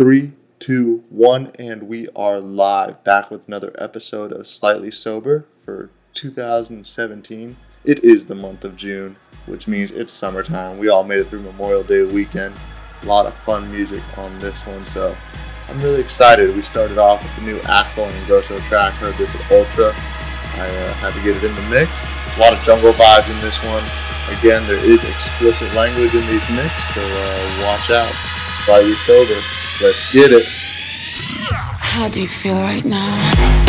Three, two, one, and we are live back with another episode of Slightly Sober for 2017. It is the month of June, which means it's summertime. We all made it through Memorial Day weekend. A lot of fun music on this one, so I'm really excited. We started off with the new Akvo and Grosso track. Heard this at Ultra. I uh, had to get it in the mix. A lot of jungle vibes in this one. Again, there is explicit language in these mix, so uh, watch out. Slightly sober. Let's get it. How do you feel right now?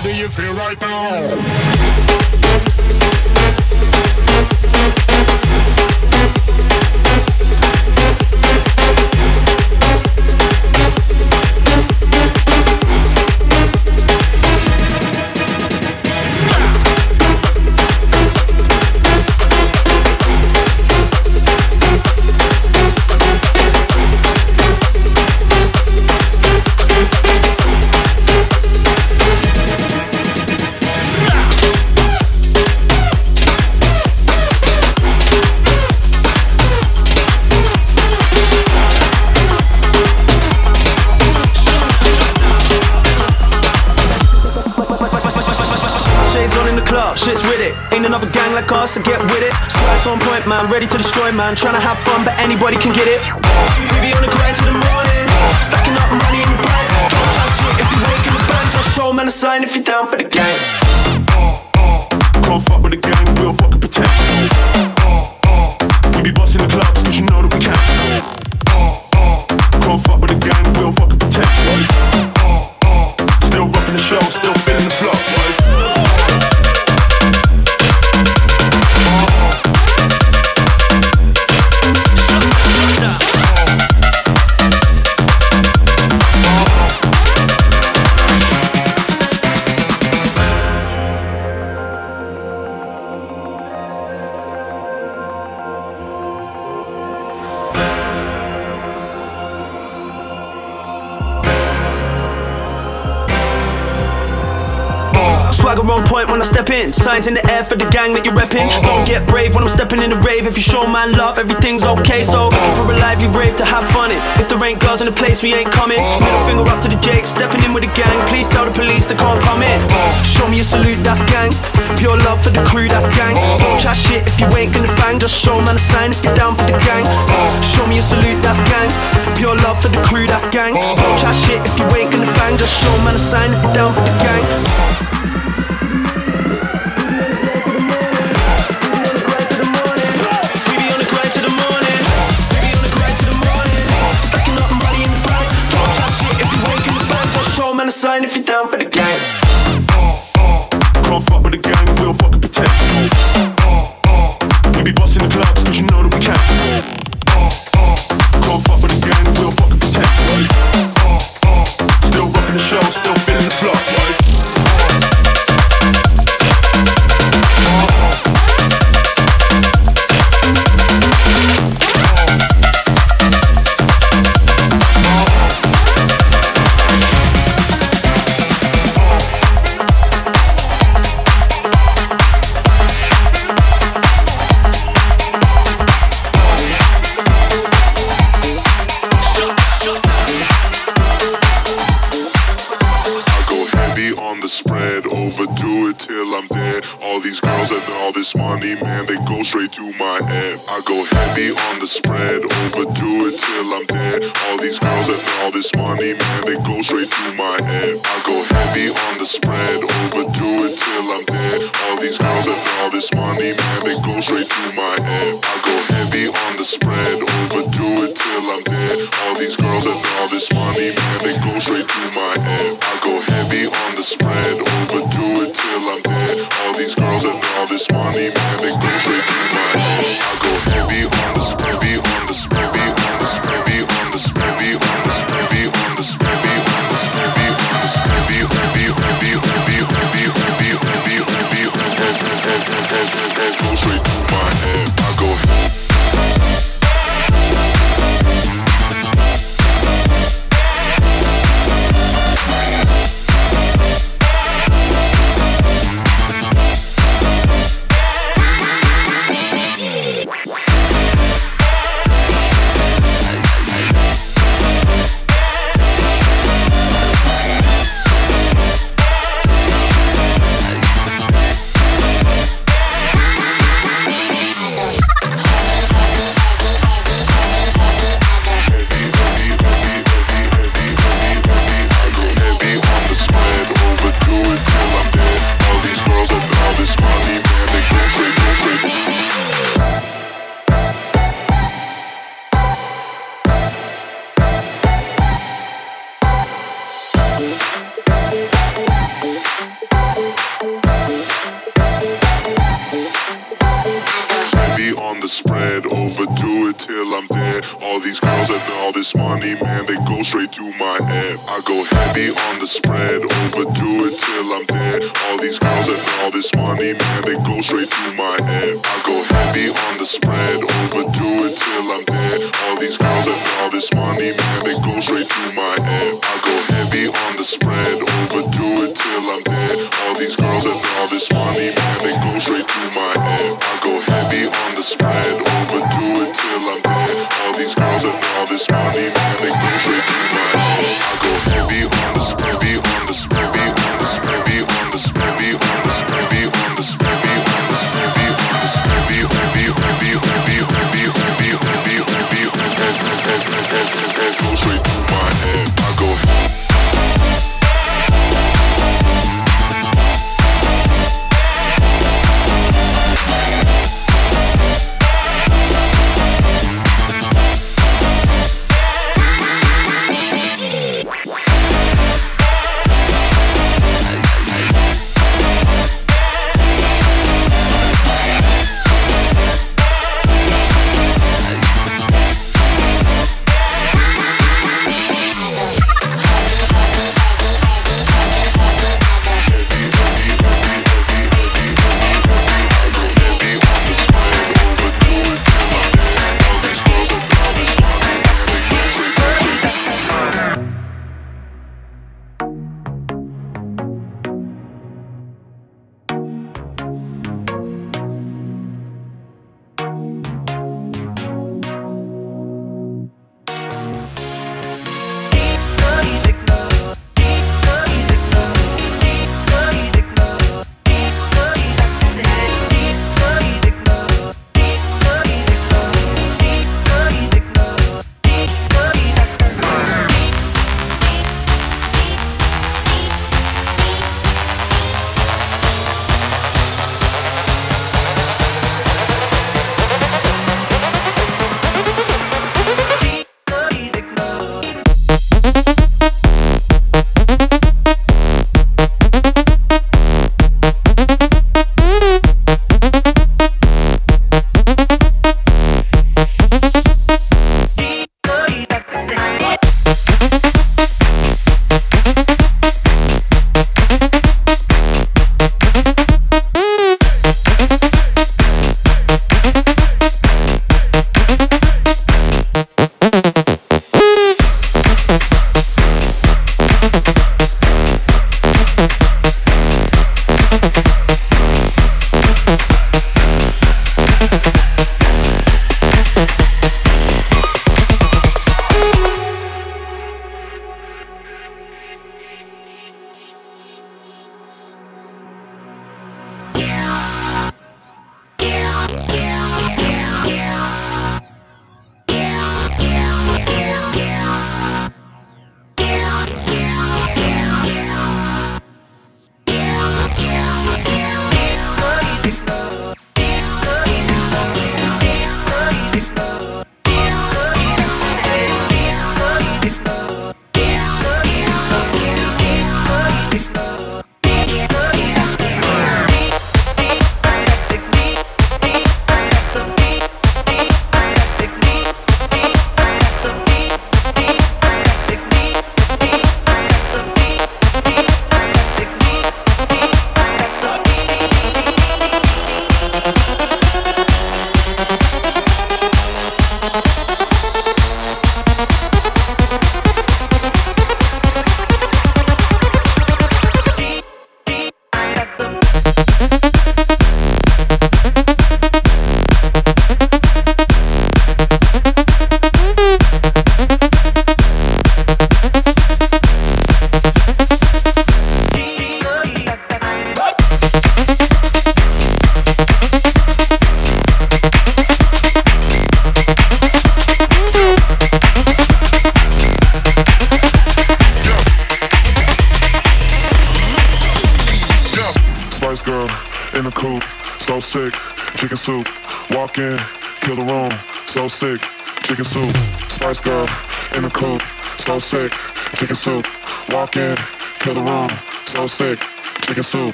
How do you feel right now? Ready to destroy, man. Trying to have fun, but anybody can get it. We be on the grind till the morning, stacking up money in the bank. Don't try shit if you wake in the bank. Just show man a sign if you're down for the game. Can't fuck with the gang, we'll fucking pretend. We be busting the clubs, cause you know that we can. Can't fuck with the gang, we'll fucking pretend. Still rocking the show, in. The air for the gang that you're repping. Don't get brave when I'm stepping in the rave. If you show man love, everything's okay. So for a lively rave to have fun in. If there ain't girls in the place, we ain't coming. Middle finger up to the Jake, stepping in with the gang. Please tell the police they can't come in. Show me a salute, that's gang. Pure love for the crew, that's gang. Don't chat shit if you ain't gonna bang. Just show man a sign if you're down for the gang. Show me a salute, that's gang. Pure love for the crew, that's gang. Don't chat shit if you ain't gonna bang. Just show man a sign if you're down for the gang. Sign if for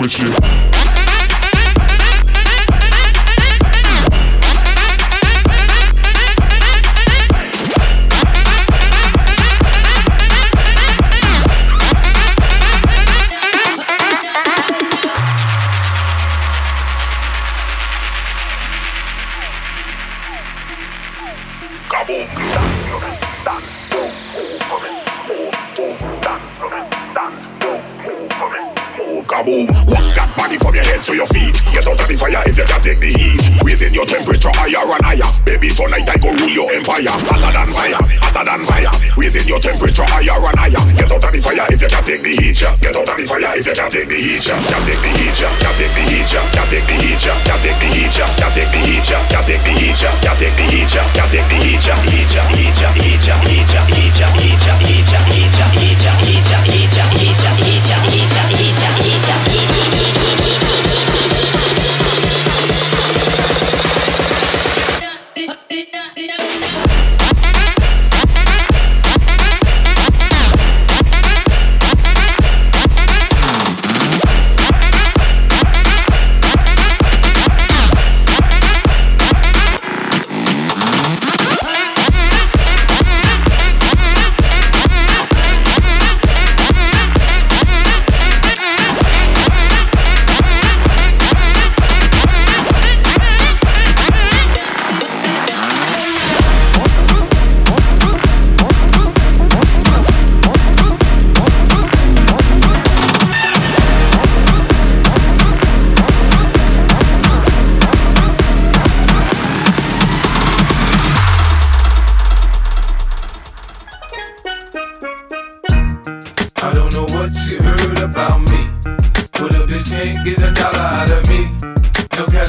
with you.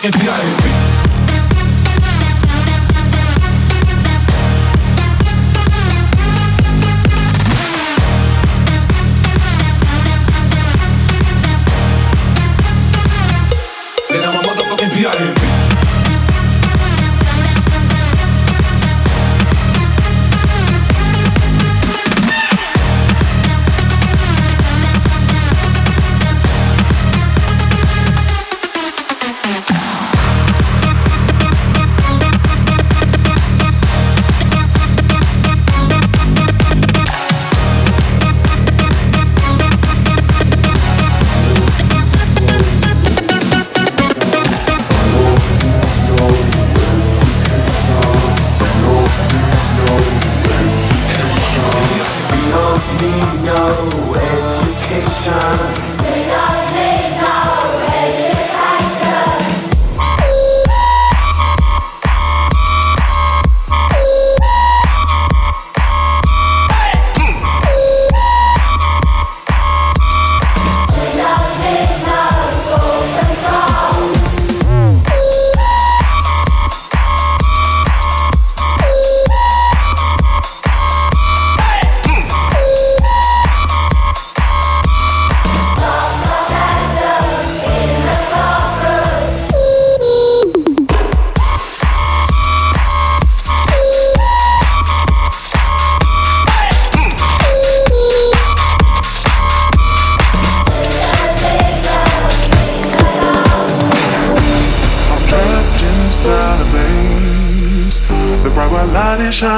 fucking PIA.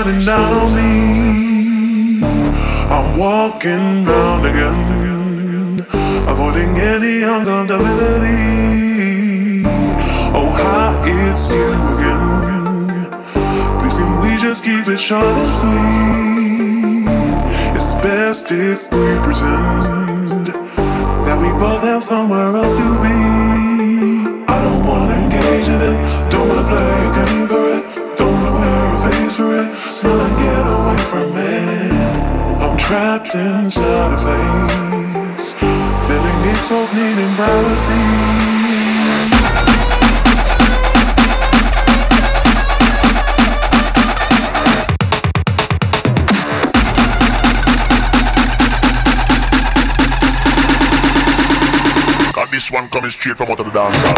shining down on me. I'm walking round again, avoiding any uncomfortability. Oh, hi, it's you again. Please, can we just keep it short and sweet? It's best if we pretend that we both have somewhere else to be. I don't wanna engage in it, don't wanna play a game. trapped inside a maze. Feeling these walls needing privacy. this one coming straight from out of the dance hall.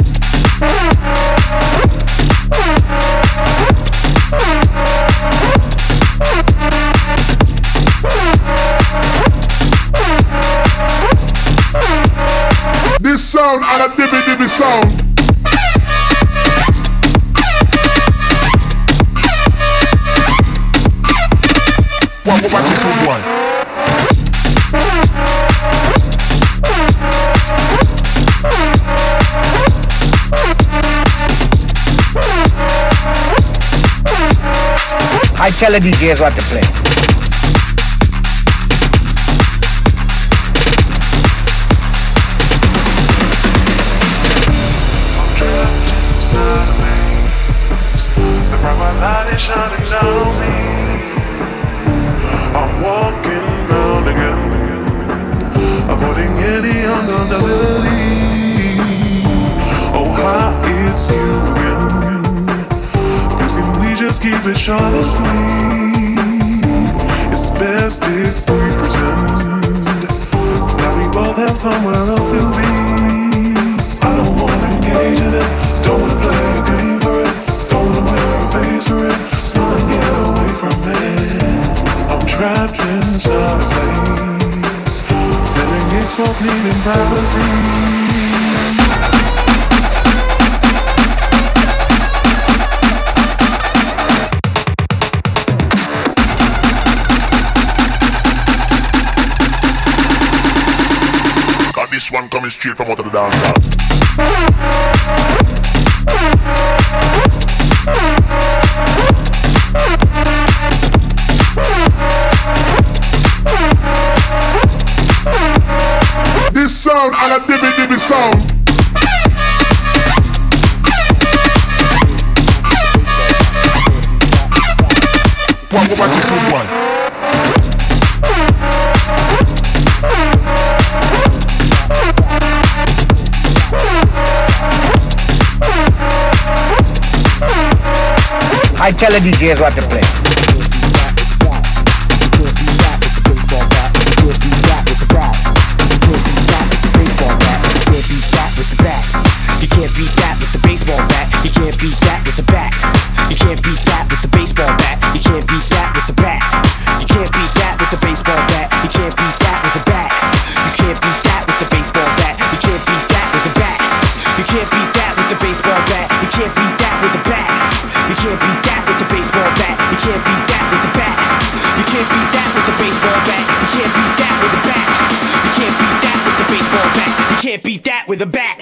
a dibby dibby sound. This one, one. I tell the DJs what to play. My light is shining down on me. I'm walking round again, avoiding any accountability. Oh, hi, it's you friend. We just keep it short and sweet? It's best if we pretend that we both have somewhere else to be. I don't wanna engage in it. someplace. Delegates was leaving privacy. this one coming straight from out of the dancer. sound dibby dibby sound. One, go back to one. I tell the DJ what to play. with a bat.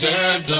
deserve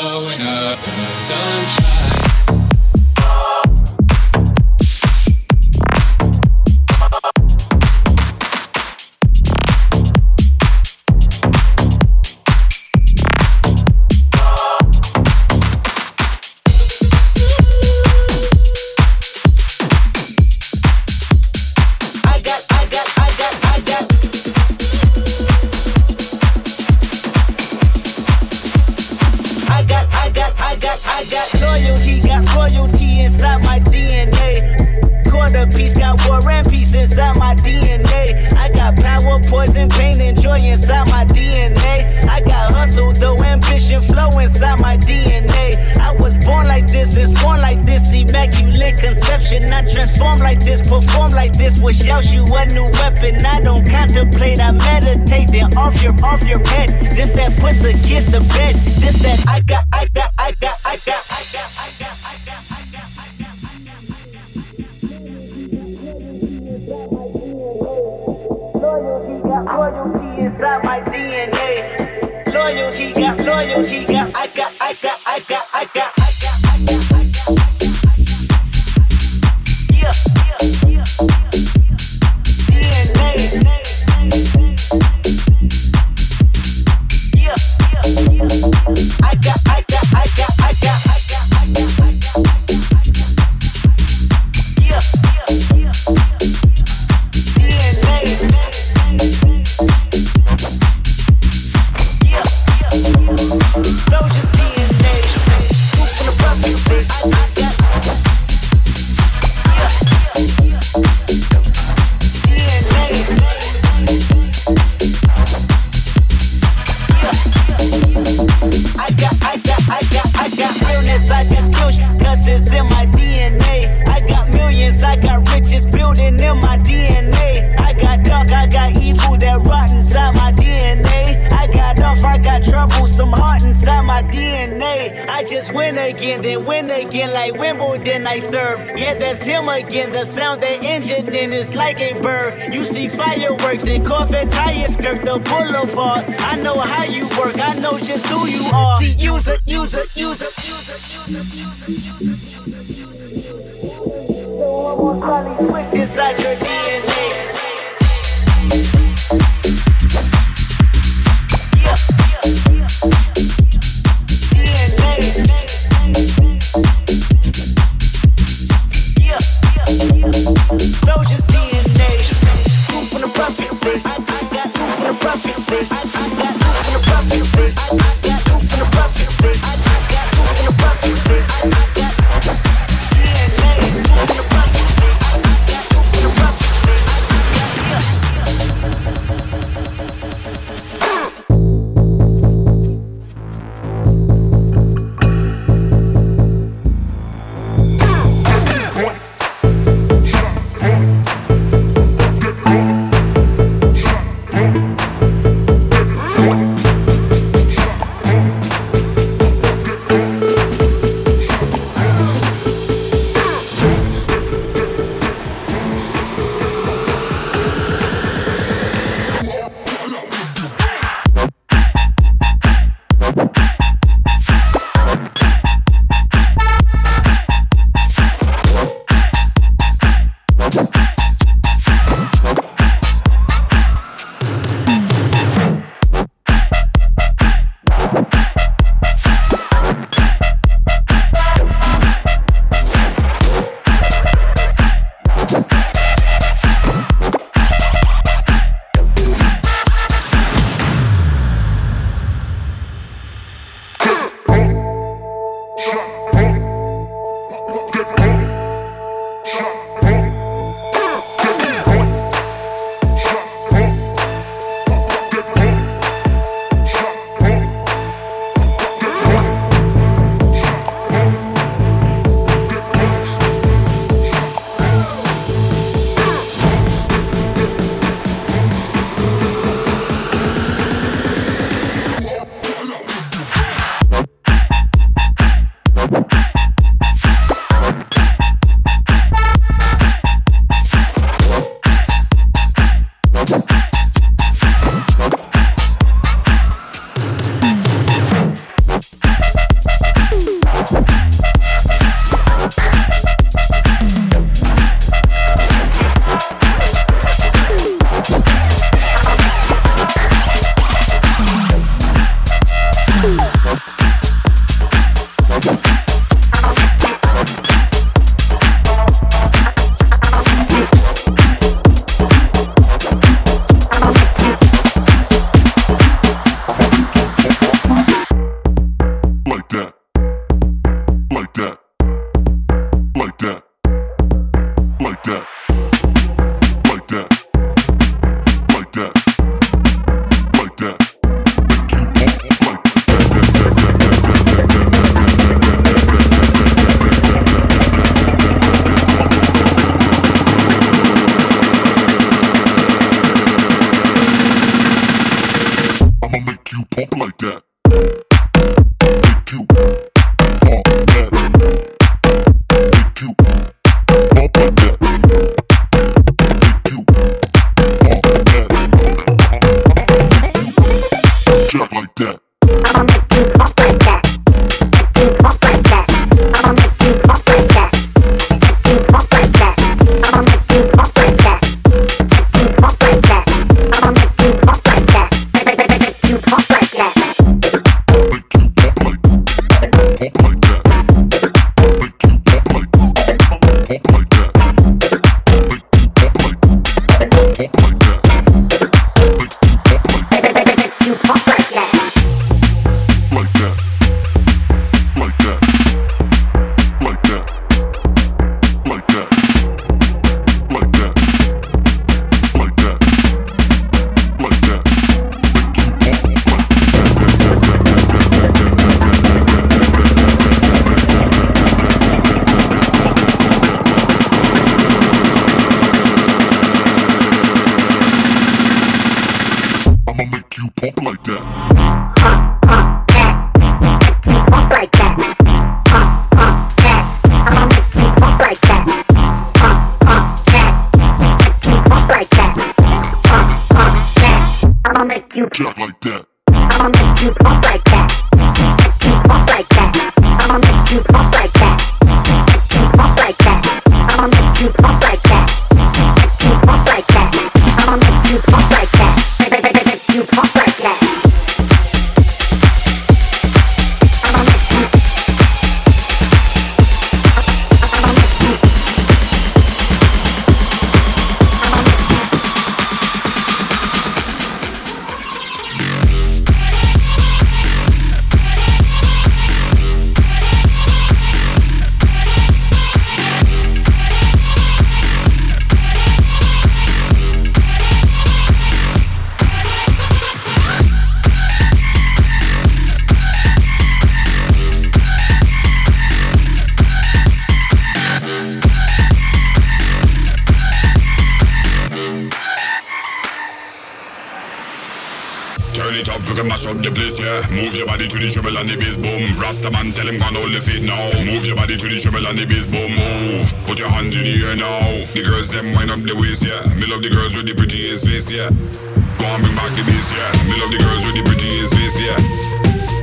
to the treble and the bass boom. Rasta man, tell him gonna hold the feet now. Move your body to the treble and the bass boom. Move. Put your hands in the air now. The girls them wind up the waist, yeah. Me love the girls with the prettiest face, yeah. Go on, bring back the bass, yeah. Me love the girls with the prettiest face, yeah.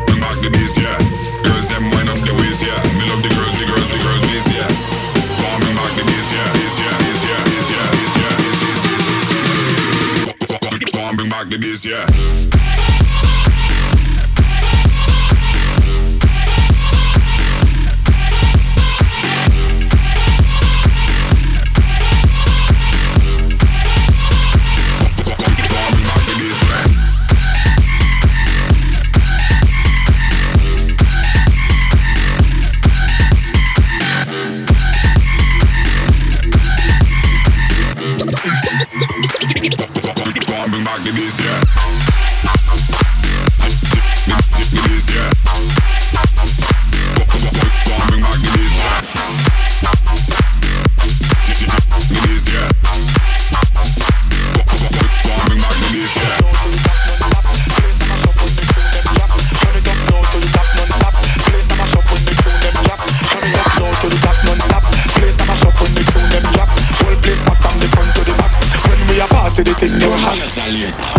Bring back the bass, yeah. Girls them wind up the waist, yeah. Me love the girls, the girls, the girls face, yeah. Go on, bring back the bass, yeah. Bass, yeah, bass, yeah, bass, yeah, bass, yeah, bass, bass, bass, bass, bass. Go- Go on, bring back the bass, yeah. The thing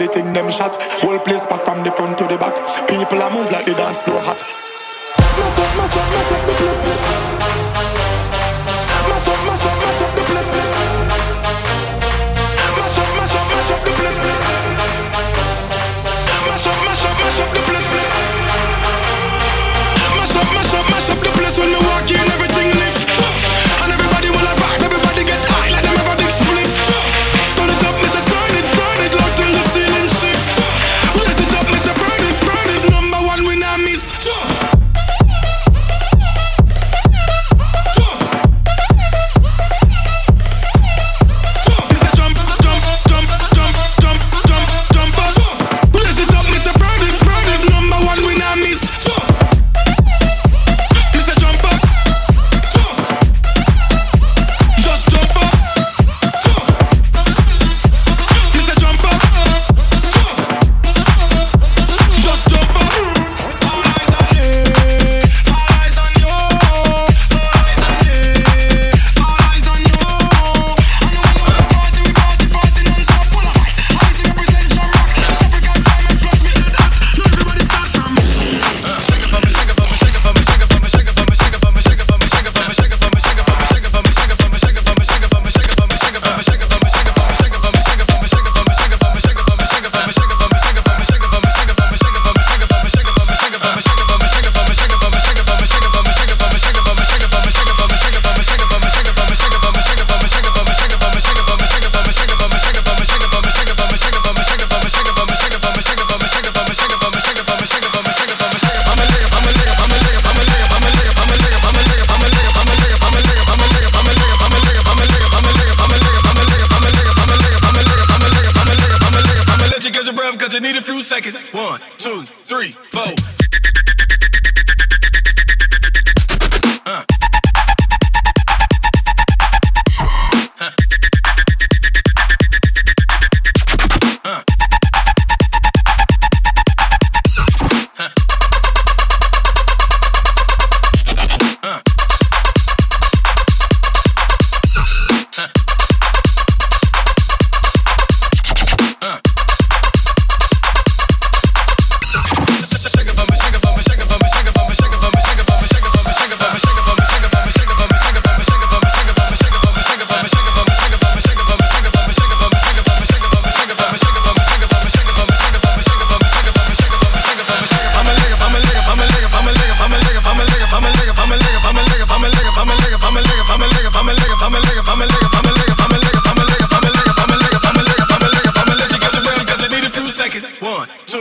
the thing them shot. One, two,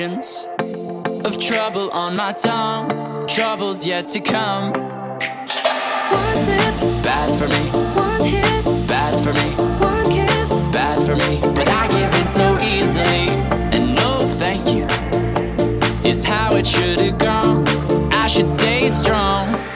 impressions of trouble on my tongue, troubles yet to come. One sip, bad for me. One hit, bad for me. One kiss, bad for me. But I give in so easily, and no thank you is how it should have gone. I should stay strong.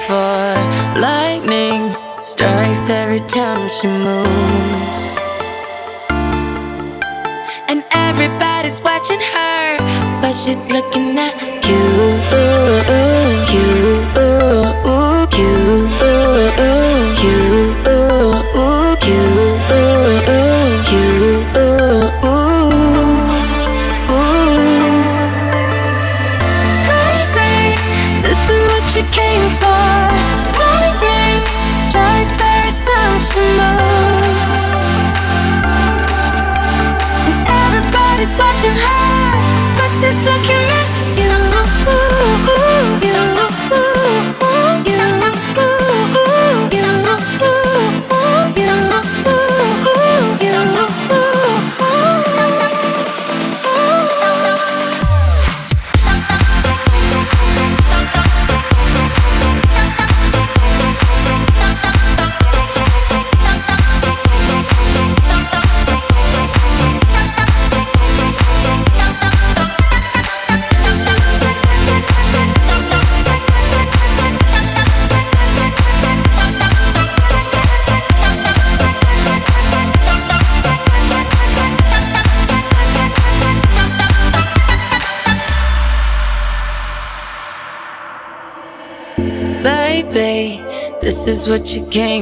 for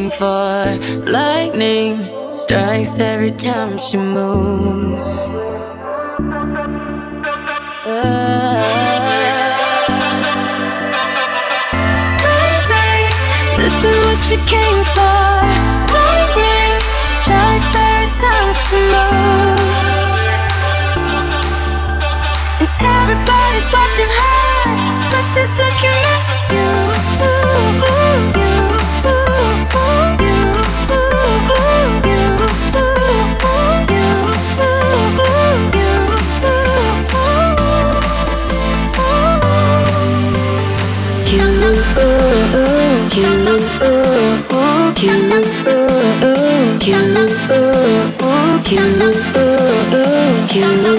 looking for. Lightning strikes every time she moves. Oh. Lightning, this is what you came for. Lightning strikes every time she moves. And everybody's watching her, but she's looking at you. you.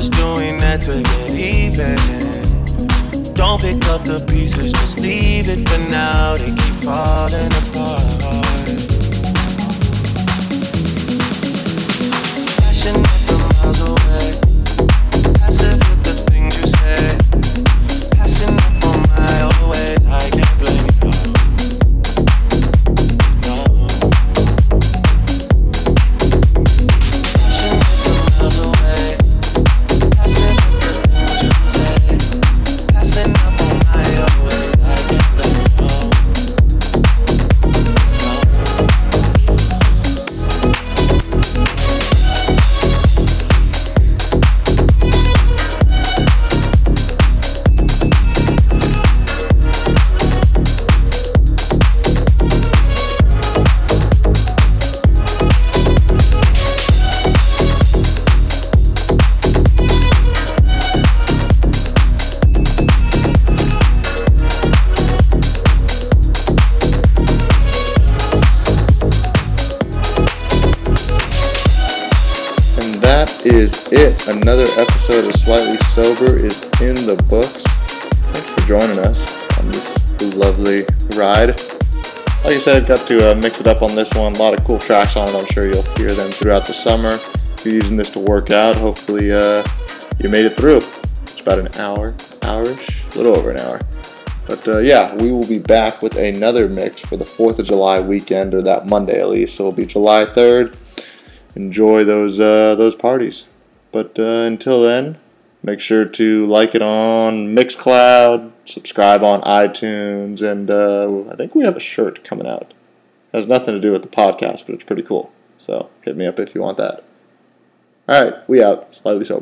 Just doing that to get even. Don't pick up the pieces, just leave it for now. They keep falling apart. Passionate Got to uh, mix it up on this one. A lot of cool tracks on it. I'm sure you'll hear them throughout the summer. If you're using this to work out, hopefully uh, you made it through. It's about an hour, hourish, a little over an hour. But uh, yeah, we will be back with another mix for the 4th of July weekend, or that Monday at least. So it'll be July 3rd enjoy those uh, those parties. But uh, until then, make sure to like it on Mixcloud, subscribe on iTunes, and uh, I think we have a shirt coming out. has nothing to do with the podcast, but it's pretty cool. So hit me up if you want that. All right, we out. Slightly sober.